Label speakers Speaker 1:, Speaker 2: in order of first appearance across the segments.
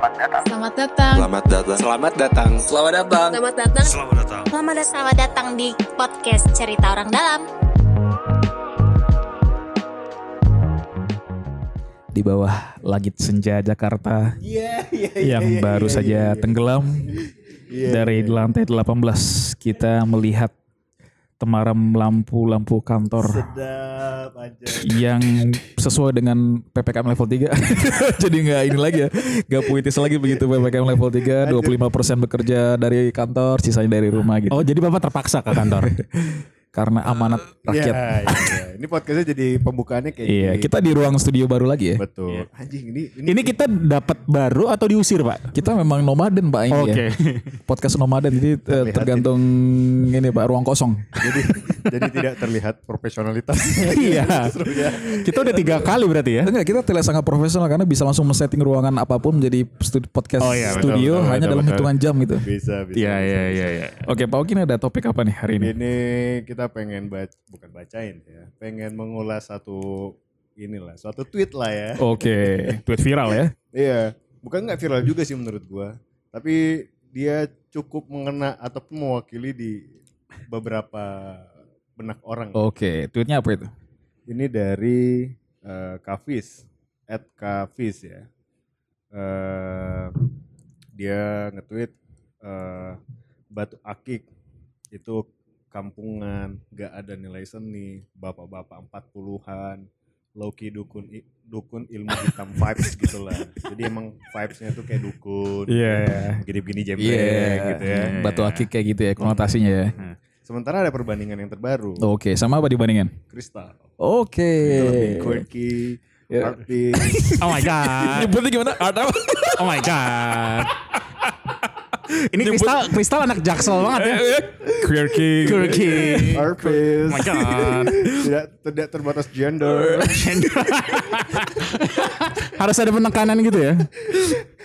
Speaker 1: Selamat datang.
Speaker 2: Selamat datang.
Speaker 3: Selamat datang.
Speaker 4: Selamat datang.
Speaker 5: Selamat datang.
Speaker 2: Selamat datang.
Speaker 3: Selamat datang.
Speaker 6: Selamat datang. Selamat datang di podcast Cerita Orang Dalam.
Speaker 7: di bawah langit senja Jakarta
Speaker 5: Iya, iya,
Speaker 7: yang
Speaker 5: iya,
Speaker 7: baru
Speaker 5: iya,
Speaker 7: saja
Speaker 5: iya.
Speaker 7: tenggelam
Speaker 5: Iya,
Speaker 7: dari
Speaker 5: iya.
Speaker 7: lantai 18 kita melihat temaram lampu-lampu kantor
Speaker 5: Sedap aja.
Speaker 7: yang sesuai dengan PPKM level 3 jadi nggak ini lagi ya nggak puitis lagi begitu PPKM level 3 25% bekerja dari kantor sisanya dari rumah gitu
Speaker 4: Oh, jadi Bapak terpaksa ke kantor.
Speaker 7: karena amanat
Speaker 5: Iya,
Speaker 7: rakyat
Speaker 5: iya, iya. Ini podcastnya jadi pembukaannya kayak
Speaker 7: iya
Speaker 5: gini.
Speaker 7: kita di ruang studio baru lagi ya
Speaker 5: Betul. Anjing ini ini,
Speaker 4: Ini kita dapat baru atau diusir, Pak?
Speaker 7: kita memang nomaden pak ini
Speaker 4: Oke.
Speaker 7: ya podcast nomaden jadi eh, tergantung ini pak ruang kosong
Speaker 5: jadi jadi tidak terlihat profesionalitas.
Speaker 4: Iya.
Speaker 5: Justru ya.
Speaker 4: Kita udah tiga kali berarti ya.
Speaker 7: Enggak, kita terlihat sangat profesional karena bisa langsung men-setting ruangan apa pun menjadi studi- podcast
Speaker 4: Oh iya, betul,
Speaker 7: studio
Speaker 5: betul,
Speaker 7: hanya
Speaker 5: betul,
Speaker 7: dalam
Speaker 5: betul.
Speaker 7: hitungan jam gitu.
Speaker 5: Bisa, bisa.
Speaker 4: Iya,
Speaker 5: bisa,
Speaker 4: iya, iya, iya.
Speaker 7: Oke, Pak Oki ini ada topik apa nih hari ini?
Speaker 5: Ini kita pengen baca bukan bacain ya. Pengen mengulas satu inilah, suatu tweet lah ya.
Speaker 7: Oke, tweet viral ya.
Speaker 5: Iya, bukan nggak viral juga sih menurut gua. Tapi dia cukup mengena ataupun mewakili di beberapa benak orang.
Speaker 7: Oke, tweetnya apa itu?
Speaker 5: Ini dari eh, Kavis, at Kavis ya. Eh, dia nge-tweet eh, Batu Akik itu kampungan, gak ada nilai seni, bapak-bapak 40-an, Loki dukun i- dukun ilmu hitam vibes gitu lah. Jadi emang vibesnya tuh kayak dukun.
Speaker 7: Iya.
Speaker 5: Begini-begini jembreng
Speaker 7: Iya,
Speaker 5: gitu ya.
Speaker 7: Batu akik kayak gitu ya konotasinya ya.
Speaker 5: Sementara ada perbandingan yang terbaru.
Speaker 7: Oke, sama apa dibandingin?
Speaker 5: Kristal.
Speaker 7: Oke.
Speaker 5: Itu lebih quirky,
Speaker 7: Ya.
Speaker 5: artis.
Speaker 4: Oh my god.
Speaker 7: Nyebutnya gimana? Art apa?
Speaker 4: Oh my god. Ini Kristal Kristal anak jaksel banget ya.
Speaker 7: Quirky.
Speaker 4: Quirky.
Speaker 5: artis.
Speaker 4: Oh my god.
Speaker 5: tidak tidak terbatas gender.
Speaker 4: Harus ada penekanan gitu ya.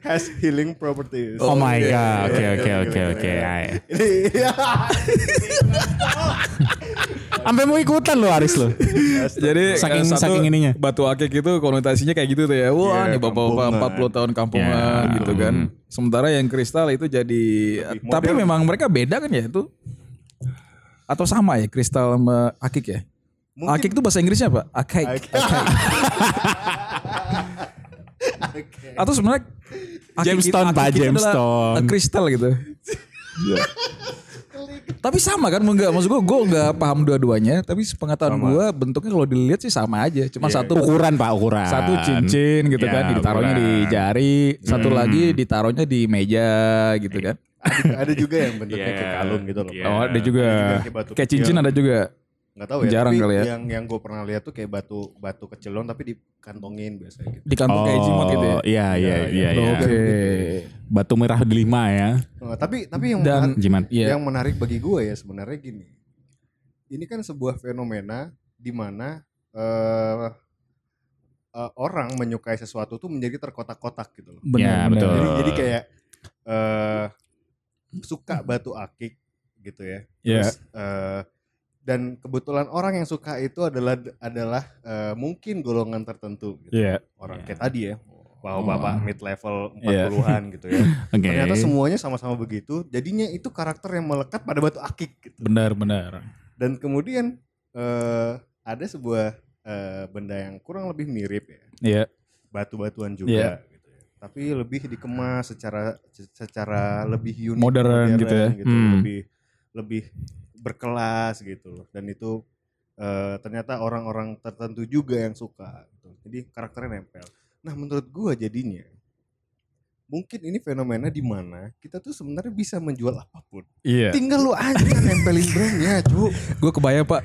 Speaker 5: has healing properties.
Speaker 4: Oh my
Speaker 5: Iya,
Speaker 4: god. Oke
Speaker 5: iya,
Speaker 4: oke oke oke. Ay.
Speaker 5: Ini.
Speaker 4: Sampai mau ikutan lo Aris lo.
Speaker 7: Jadi
Speaker 4: Saking-
Speaker 7: eh, satu,
Speaker 4: saking ininya.
Speaker 7: Batu akik itu konotasinya kayak gitu tuh ya. Wah,
Speaker 5: Iya,
Speaker 7: nih bapak-bapak
Speaker 5: kampungan.
Speaker 7: 40 tahun kampungan
Speaker 4: Ya.
Speaker 7: gitu kan. Sementara yang kristal itu jadi
Speaker 5: Lebih
Speaker 7: tapi
Speaker 5: modern.
Speaker 7: memang mereka beda kan ya itu atau sama ya kristal sama akik ya?
Speaker 5: Mungkin-
Speaker 7: Akik itu bahasa Inggrisnya apa? Akik.
Speaker 5: Akik.
Speaker 7: Atau sebenarnya akik
Speaker 4: Jamestown,
Speaker 7: itu-
Speaker 4: Pak,
Speaker 7: akik itu adalah,
Speaker 4: Jamestown.
Speaker 7: kristal gitu. Tapi sama kan enggak maksud gue gue nggak paham dua-duanya tapi sepengetahuan
Speaker 5: Sama.
Speaker 7: gue bentuknya kalau dilihat sih sama aja cuma
Speaker 5: Iya,
Speaker 7: satu
Speaker 4: Ukuran Pak ukuran.
Speaker 7: satu cincin gitu
Speaker 4: Ya,
Speaker 7: kan ditaruhnya di jari satu
Speaker 4: Hmm.
Speaker 7: lagi ditaruhnya di meja gitu kan
Speaker 5: ada, ada juga yang bentuknya
Speaker 4: Iya.
Speaker 5: kayak kalung gitu loh.
Speaker 4: Iya.
Speaker 7: oh ada juga
Speaker 5: Ada juga kayak
Speaker 7: cincin ada juga
Speaker 5: Nggak tahu ya.
Speaker 7: Jarang
Speaker 5: tapi
Speaker 7: kali ya.
Speaker 5: Yang yang gue pernah lihat tuh kayak batu batu kecil doang tapi dikantongin biasanya gitu.
Speaker 7: di kantong kayak jimot gitu ya
Speaker 4: Oh, Iya iya iya iya.
Speaker 7: oke
Speaker 4: Batu merah delima ya.
Speaker 5: Oh, tapi tapi yang
Speaker 7: Dan-
Speaker 5: menarik,
Speaker 4: Jimat.
Speaker 7: Iya.
Speaker 5: yang menarik bagi gue ya sebenarnya gini. Ini kan sebuah fenomena di mana eh eh, orang menyukai sesuatu tuh menjadi terkotak-kotak gitu loh.
Speaker 7: benar
Speaker 4: Ya,
Speaker 7: benar.
Speaker 4: betul.
Speaker 5: Jadi jadi kayak eh suka batu akik gitu ya.
Speaker 7: Iya.
Speaker 5: Terus eh, dan kebetulan orang yang suka itu adalah adalah eh, mungkin golongan tertentu gitu.
Speaker 7: Iya.
Speaker 5: Orang
Speaker 4: Iya.
Speaker 5: kayak tadi ya. Bahwa bapak mid level
Speaker 7: Iya.
Speaker 5: 40-an gitu ya.
Speaker 4: Oke.
Speaker 5: Ternyata semuanya sama-sama begitu. Jadinya itu karakter yang melekat pada batu akik gitu.
Speaker 7: benar benar
Speaker 5: Dan kemudian eh ada sebuah eh, benda yang kurang lebih mirip ya.
Speaker 7: iya
Speaker 5: Batu-batuan juga
Speaker 7: Iya.
Speaker 5: gitu ya. Tapi lebih dikemas secara secara lebih unik
Speaker 7: Modern gitu ya.
Speaker 4: Hmm.
Speaker 5: Lebih lebih berkelas gitu loh. Dan itu eh, ternyata orang-orang tertentu juga yang suka gitu. Jadi karakternya nempel. Nah, menurut gua jadinya mungkin ini fenomena di mana kita tuh sebenarnya bisa menjual apa pun.
Speaker 7: iya
Speaker 5: Tinggal lu aja nempelin brandnya, cu.
Speaker 7: gue kebayang pak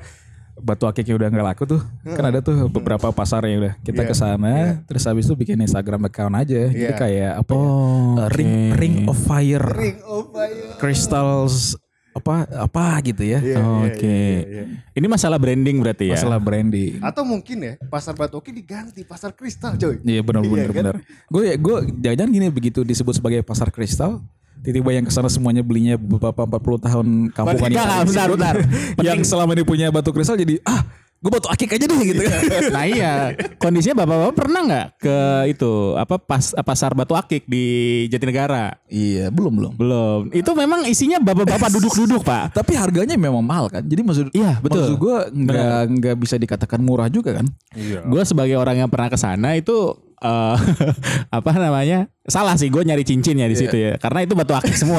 Speaker 7: batu akiknya udah nggak laku tuh kan ada tuh beberapa pasar yang udah kita
Speaker 5: Iya,
Speaker 7: ke sana
Speaker 5: iya.
Speaker 7: terus habis itu bikin Instagram account aja jadi
Speaker 5: Iya.
Speaker 7: kayak apa ya
Speaker 4: Oh,
Speaker 7: Uh, ring ring of fire
Speaker 5: Ring of fire.
Speaker 7: crystals apa apa gitu ya
Speaker 5: Iya, iya,
Speaker 4: Oke.
Speaker 5: iya, iya.
Speaker 4: Ini masalah branding berarti ya.
Speaker 7: masalah branding
Speaker 5: Atau mungkin ya pasar Batu Oki diganti pasar kristal, coy.
Speaker 7: Iya benar
Speaker 5: Iya,
Speaker 7: benar
Speaker 5: kan?
Speaker 7: benar. Gue gue jangan gini begitu disebut sebagai pasar kristal. Tiba-tiba yang ke sana semuanya belinya beberapa 40 tahun kampungan
Speaker 4: enggak, bentar, bentar.
Speaker 7: yang selama ini punya batu kristal jadi ah gue batu akik aja deh gitu kan.
Speaker 4: Nah iya, kondisinya bapak-bapak pernah nggak ke itu apa pas pasar Batu Akik di Jatinegara?
Speaker 7: iya, belum belum.
Speaker 4: Belum. Itu memang isinya bapak-bapak duduk-duduk pak.
Speaker 7: Tapi harganya memang mahal kan. Jadi maksud
Speaker 4: Iya, betul.
Speaker 7: Maksud gue nggak nggak bisa dikatakan murah juga kan.
Speaker 5: Iya.
Speaker 4: Gue sebagai orang yang pernah ke sana itu eh, apa namanya? Salah sih gue nyari cincinnya di situ ya. Karena itu batu akik semua.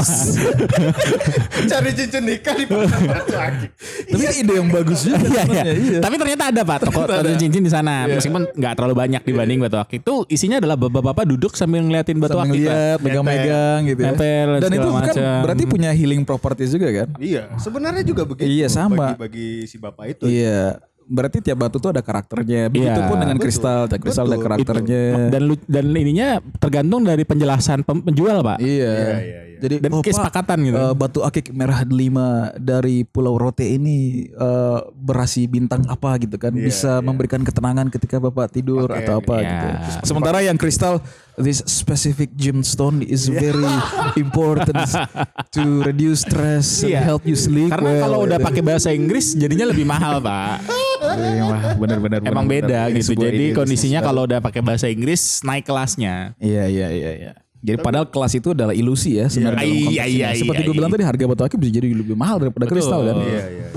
Speaker 5: Cari cincin nikah di batu akik.
Speaker 7: Tapi ide yang bagus juga.
Speaker 4: Iya, iya.
Speaker 7: iya.
Speaker 4: Tapi ternyata ada pak toko toko cincin di sana. Meskipun nggak terlalu banyak dibanding batu akik. Itu isinya adalah bapak-bapak duduk sambil ngeliatin batu
Speaker 7: Sambil
Speaker 4: akik.
Speaker 7: Lihat, megang-megang gitu ya.
Speaker 4: Nempel,
Speaker 7: Dan itu kan
Speaker 4: macam.
Speaker 7: berarti punya healing properties juga kan?
Speaker 5: Iya, sebenarnya juga begitu.
Speaker 7: Iya, sama.
Speaker 5: Bagi, bagi si bapak itu.
Speaker 7: Iya. Berarti tiap batu tuh ada karakternya. Begitupun
Speaker 4: Iya.
Speaker 7: dengan
Speaker 5: Betul.
Speaker 7: kristal, tiap kristal ada
Speaker 5: Betul.
Speaker 7: karakternya.
Speaker 4: Dan lu- dan ininya tergantung dari penjelasan pem- penjual pak.
Speaker 7: Iya.
Speaker 5: Iya, iya, iya.
Speaker 7: Jadi
Speaker 4: Dan
Speaker 7: oh, Pak,
Speaker 4: kesepakatan gitu.
Speaker 7: eh, batu akik merah lima dari Pulau Rote ini eh, berasi bintang apa gitu kan
Speaker 5: Iya,
Speaker 7: bisa memberikan ketenangan ketika bapak tidur
Speaker 5: Oke,
Speaker 7: atau apa
Speaker 4: iya.
Speaker 7: gitu. Sementara yang kristal this specific gemstone is very important to reduce stress and
Speaker 4: Iya.
Speaker 7: help you sleep
Speaker 4: Karena
Speaker 7: well.
Speaker 4: kalau udah
Speaker 7: gitu.
Speaker 4: pakai bahasa Inggris jadinya lebih mahal pak.
Speaker 7: Iya, wah, benar-benar
Speaker 4: Emang
Speaker 7: benar-benar.
Speaker 4: beda gitu. Jadi kondisinya kalau udah pakai bahasa Inggris naik kelasnya.
Speaker 7: Iya iya iya iya. Jadi padahal kelas itu adalah ilusi ya sebenarnya
Speaker 4: Iya,
Speaker 7: konteks
Speaker 4: iya,
Speaker 7: ini. Seperti
Speaker 4: iya,
Speaker 7: gue bilang
Speaker 4: iya.
Speaker 7: tadi harga batu akik bisa jadi lebih mahal daripada
Speaker 4: Betul.
Speaker 7: kristal kan.
Speaker 5: Iya, iya. iya.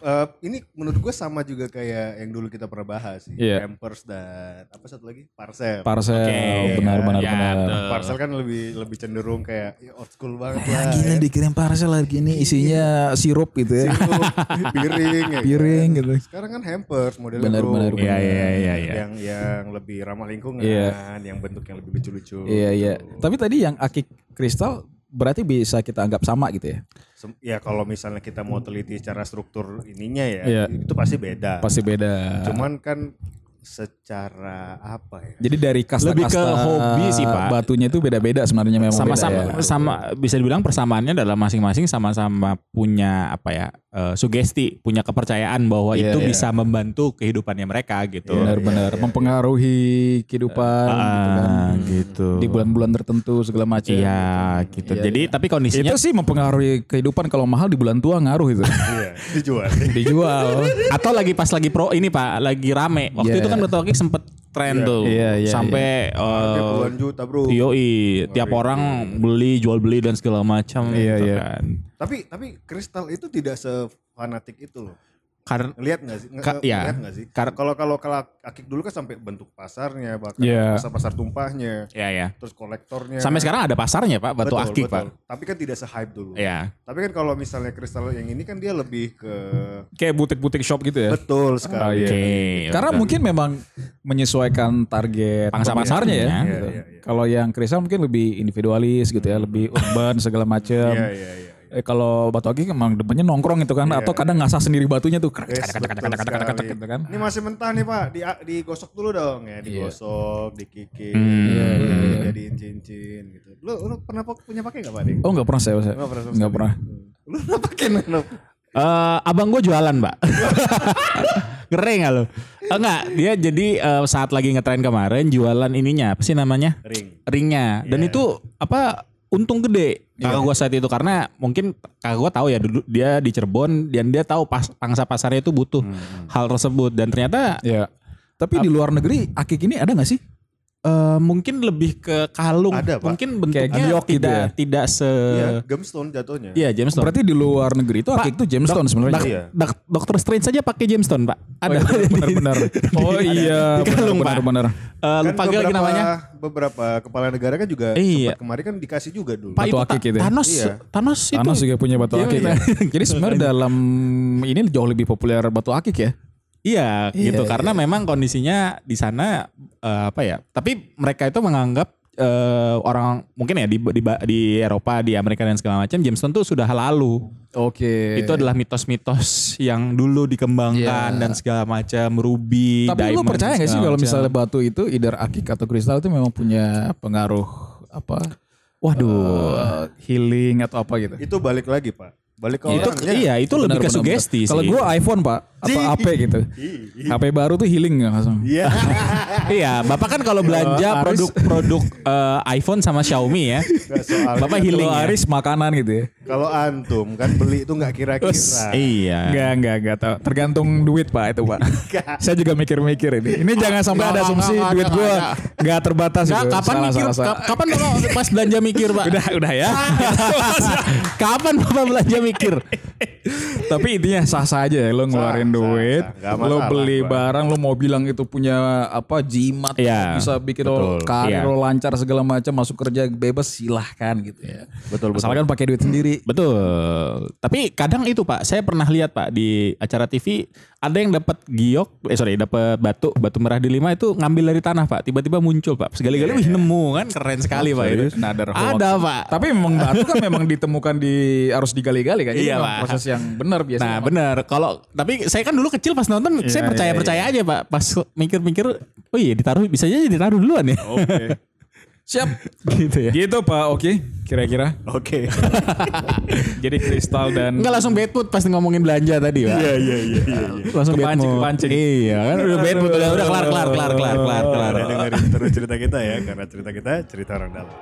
Speaker 5: Eh, ini menurut gue sama juga kayak yang dulu kita pernah bahas sih.
Speaker 7: Iya.
Speaker 5: Pampers dan apa satu lagi? Parcel.
Speaker 7: Parcel
Speaker 4: Oke.
Speaker 7: benar benar
Speaker 4: Ya,
Speaker 7: benar.
Speaker 4: betul.
Speaker 5: Parcel kan lebih lebih cenderung kayak ya, old school banget
Speaker 7: Ya
Speaker 5: lah.
Speaker 7: gini
Speaker 5: ya.
Speaker 7: dikirim parcel lagi ini isinya sirup gitu ya.
Speaker 5: Sirup, piring ya
Speaker 7: Piring
Speaker 5: kan.
Speaker 7: gitu.
Speaker 5: Sekarang kan hampers modelnya
Speaker 7: Benar,
Speaker 5: bro.
Speaker 7: benar,
Speaker 4: Iya iya iya iya.
Speaker 5: Yang yang lebih ramah lingkungan,
Speaker 7: Iya.
Speaker 5: yang bentuknya lebih lucu-lucu.
Speaker 7: Iya iya.
Speaker 5: gitu.
Speaker 7: Tapi tadi yang akik kristal berarti bisa kita anggap sama gitu ya.
Speaker 5: Ya kalau misalnya kita mau teliti secara struktur ininya ya,
Speaker 7: Iya.
Speaker 5: itu pasti beda.
Speaker 7: Pasti beda.
Speaker 5: Cuman kan secara apa ya?
Speaker 7: Jadi dari kasta
Speaker 4: Lebih ke hobi sih, Pak.
Speaker 7: Batunya itu beda-beda sebenarnya memang
Speaker 4: Sama-sama
Speaker 7: beda ya.
Speaker 4: sama bisa dibilang persamaannya adalah masing-masing sama-sama punya apa ya eh, sugesti, punya kepercayaan bahwa
Speaker 7: Iya,
Speaker 4: itu
Speaker 7: iya.
Speaker 4: bisa membantu kehidupannya mereka gitu.
Speaker 7: Benar-benar mempengaruhi kehidupan gitu kan.
Speaker 4: Ah, gitu.
Speaker 7: Di bulan-bulan tertentu segala macam.
Speaker 4: Iya gitu.
Speaker 7: Iya,
Speaker 4: Jadi tapi kondisinya
Speaker 7: Itu sih mempengaruhi kehidupan kalau mahal di bulan tua ngaruh itu.
Speaker 5: Iya, dijual.
Speaker 7: Dijual.
Speaker 4: atau lagi pas lagi pro ini Pak, lagi rame. Waktu
Speaker 7: Iya.
Speaker 4: itu kan Batu Akik sempet tren tuh.
Speaker 7: Iya, iya,
Speaker 4: Sampai
Speaker 5: Harga
Speaker 4: eh,
Speaker 5: puluhan juta bro.
Speaker 4: Yoi, tiap orang beli, jual beli dan segala macam
Speaker 7: Iya,
Speaker 4: gitu
Speaker 7: iya.
Speaker 4: kan.
Speaker 5: Tapi tapi kristal itu tidak sefanatik itu loh.
Speaker 4: Karena
Speaker 5: Lihat nggak sih? Nge-
Speaker 4: Ka- iya.
Speaker 5: Lihat nggak sih? Kalau kalau kalau akik dulu kan sampai bentuk pasarnya, bahkan
Speaker 7: Iya.
Speaker 5: pasar pasar tumpahnya,
Speaker 4: ya ya.
Speaker 5: terus kolektornya.
Speaker 4: Sampai sekarang ada pasarnya Pak, Batu
Speaker 5: Betul,
Speaker 4: Akik
Speaker 5: betul.
Speaker 4: Pak.
Speaker 5: Tapi kan tidak se-hype dulu.
Speaker 4: Iya.
Speaker 5: Tapi kan kalau misalnya kristal yang ini kan dia lebih ke
Speaker 7: Kayak butik-butik shop gitu ya.
Speaker 5: betul sekali.
Speaker 4: Oke.
Speaker 7: Karena
Speaker 4: betul.
Speaker 7: mungkin memang menyesuaikan target
Speaker 4: Pangsa
Speaker 7: pasarnya ya.
Speaker 4: pasarnya.
Speaker 7: gitu.
Speaker 5: Iya, iya, iya.
Speaker 7: Kalau yang kristal mungkin lebih individualis gitu ya, lebih urban segala macam.
Speaker 5: Iya iya iya.
Speaker 7: Eh kalau batu akik emang depannya nongkrong gitu kan, atau kadang ngasah sendiri batunya tuh.
Speaker 5: Yes,
Speaker 7: gitu kan.
Speaker 5: Ini masih mentah nih pak, di digosok dulu dong ya, digosok, dikikis,
Speaker 4: Hmm.
Speaker 5: jadiin cincin gitu. Lu, lu pernah punya pakai nggak pak? Dik?
Speaker 7: Oh nggak pernah saya, saya.
Speaker 5: Nggak pernah
Speaker 7: Nggak pernah.
Speaker 5: Lu pernah pakai Nop?
Speaker 4: Eh, abang gue jualan, Mbak. Ngeri gak lo? enggak, dia jadi eh, saat lagi ngetren kemarin jualan ininya, apa sih namanya?
Speaker 5: Ring.
Speaker 4: Ringnya. Dan
Speaker 5: Iya.
Speaker 4: itu apa untung gede kakak gue saat itu karena mungkin kakak gue tahu ya dulu dia di Cirebon dan dia tahu pas pangsa pasarnya itu butuh
Speaker 5: Hmm.
Speaker 4: hal tersebut dan ternyata
Speaker 7: Ya. Tapi di luar negeri akik ini ada nggak sih?
Speaker 4: Eh, mungkin lebih ke kalung
Speaker 5: Ada, Pak.
Speaker 4: mungkin
Speaker 7: Kayak
Speaker 4: bentuknya
Speaker 7: giok gitu
Speaker 4: tidak
Speaker 7: ya?
Speaker 4: tidak se
Speaker 5: Iya, gemstone jatuhnya.
Speaker 4: Iya James Stone.
Speaker 7: Berarti di luar negeri itu akik itu gemstone sebenarnya.
Speaker 5: Iya.
Speaker 4: Dokter Strange saja pakai Jamestown, Pak. Ada.
Speaker 7: Benar-benar. Oh iya,
Speaker 4: Di kalung, Pak.
Speaker 7: benar-benar.
Speaker 4: Eh,
Speaker 5: Kan
Speaker 4: lupa gue lagi
Speaker 5: beberapa-
Speaker 4: namanya.
Speaker 5: Beberapa kepala negara kan juga
Speaker 4: Iya.
Speaker 5: sempat kemarin kan dikasih juga dulu.
Speaker 4: Pak
Speaker 7: Batu
Speaker 4: itu
Speaker 7: akik gitu ya?
Speaker 4: Thanos,
Speaker 5: Iya.
Speaker 4: Thanos itu.
Speaker 7: Thanos juga punya batu
Speaker 4: Iya,
Speaker 7: akik
Speaker 4: iya.
Speaker 7: ya. Jadi sebenarnya dalam ini jauh lebih populer batu akik ya.
Speaker 4: Iya,
Speaker 7: Iya,
Speaker 4: gitu.
Speaker 7: iya.
Speaker 4: Karena memang kondisinya di sana eh, apa ya? Tapi mereka itu menganggap eh, orang mungkin ya di, di di Eropa, di Amerika dan segala macam Jamestown tuh sudah lalu.
Speaker 7: Oke.
Speaker 4: Itu adalah mitos-mitos yang dulu dikembangkan
Speaker 7: Iya.
Speaker 4: dan segala macam ruby,
Speaker 7: Tapi lu
Speaker 4: diamond,
Speaker 7: percaya gak sih kalau misalnya batu itu either akik atau kristal itu memang punya pengaruh apa?
Speaker 4: Waduh.
Speaker 7: eh, healing atau apa gitu?
Speaker 5: Itu balik lagi pak. Balik ke
Speaker 4: itu
Speaker 5: orangnya.
Speaker 4: iya, itu lebih ke sugesti
Speaker 7: Kalau
Speaker 4: sih.
Speaker 7: gue iPhone pak, atau AP gitu. HP baru tuh healing nggak langsung.
Speaker 5: Iya.
Speaker 4: iya, Bapak kan kalau belanja produk-produk eh, iPhone sama Xiaomi ya. Bapak healing ya.
Speaker 7: Aris makanan gitu ya.
Speaker 5: Kalau antum kan beli itu nggak kira-kira.
Speaker 4: Iya.
Speaker 7: Enggak, enggak, enggak tahu. Tergantung duit Pak itu Pak. Saya juga mikir-mikir ini. Ini jangan sampai ada asumsi duit gua
Speaker 4: enggak.
Speaker 7: terbatas gitu.
Speaker 4: kapan
Speaker 7: Salah,
Speaker 4: mikir?
Speaker 7: salah, salah.
Speaker 4: ka- Kapan Bapak pas belanja mikir, Pak?
Speaker 7: Udah, udah ya.
Speaker 4: kapan Bapak belanja mikir?
Speaker 7: Tapi intinya sah-sah aja ya lo ngeluarin
Speaker 5: Sah, sah,
Speaker 7: duit,
Speaker 5: sah. Nggak
Speaker 7: lo beli
Speaker 5: gua.
Speaker 7: barang, lo mau bilang itu punya apa jimat,
Speaker 4: Iya,
Speaker 7: bisa bikin lo
Speaker 4: betul,
Speaker 7: karir
Speaker 4: iya.
Speaker 7: lo lancar segala macam, masuk kerja bebas silahkan gitu ya.
Speaker 5: Betul betul.
Speaker 7: Asalkan pakai duit sendiri.
Speaker 4: Betul. Tapi kadang itu Pak, saya pernah lihat Pak di acara TV ada yang dapat giok, eh sorry dapat batu batu merah di lima itu ngambil dari tanah Pak. Tiba-tiba muncul Pak. Sekali-kali wih nemu kan keren sekali Pak itu.
Speaker 7: Ada,
Speaker 4: Pak.
Speaker 7: Tapi memang batu kan memang ditemukan di harus digali-gali kan.
Speaker 4: Iya, Pak.
Speaker 7: Proses yang benar biasanya.
Speaker 4: Nah benar. Kalau tapi saya kan dulu kecil pas nonton saya
Speaker 7: Iya,
Speaker 4: percaya
Speaker 7: iya,
Speaker 4: percaya aja Pak. Pas mikir-mikir, oh iya ditaruh bisa aja ditaruh duluan ya.
Speaker 7: Oke. Siap.
Speaker 4: gitu ya.
Speaker 7: Gitu Pak, oke. Kira-kira.
Speaker 5: Oke.
Speaker 7: Jadi kristal dan
Speaker 4: Enggak langsung bad mood pas ngomongin belanja tadi Pak.
Speaker 5: Iya iya iya. iya.
Speaker 4: Langsung bad
Speaker 7: Kepancing,
Speaker 4: mood.
Speaker 7: kepancing.
Speaker 4: Iya kan udah bad mood udah udah kelar kelar kelar kelar kelar kelar.
Speaker 5: Dengerin terus cerita kita ya karena cerita kita cerita orang dalam.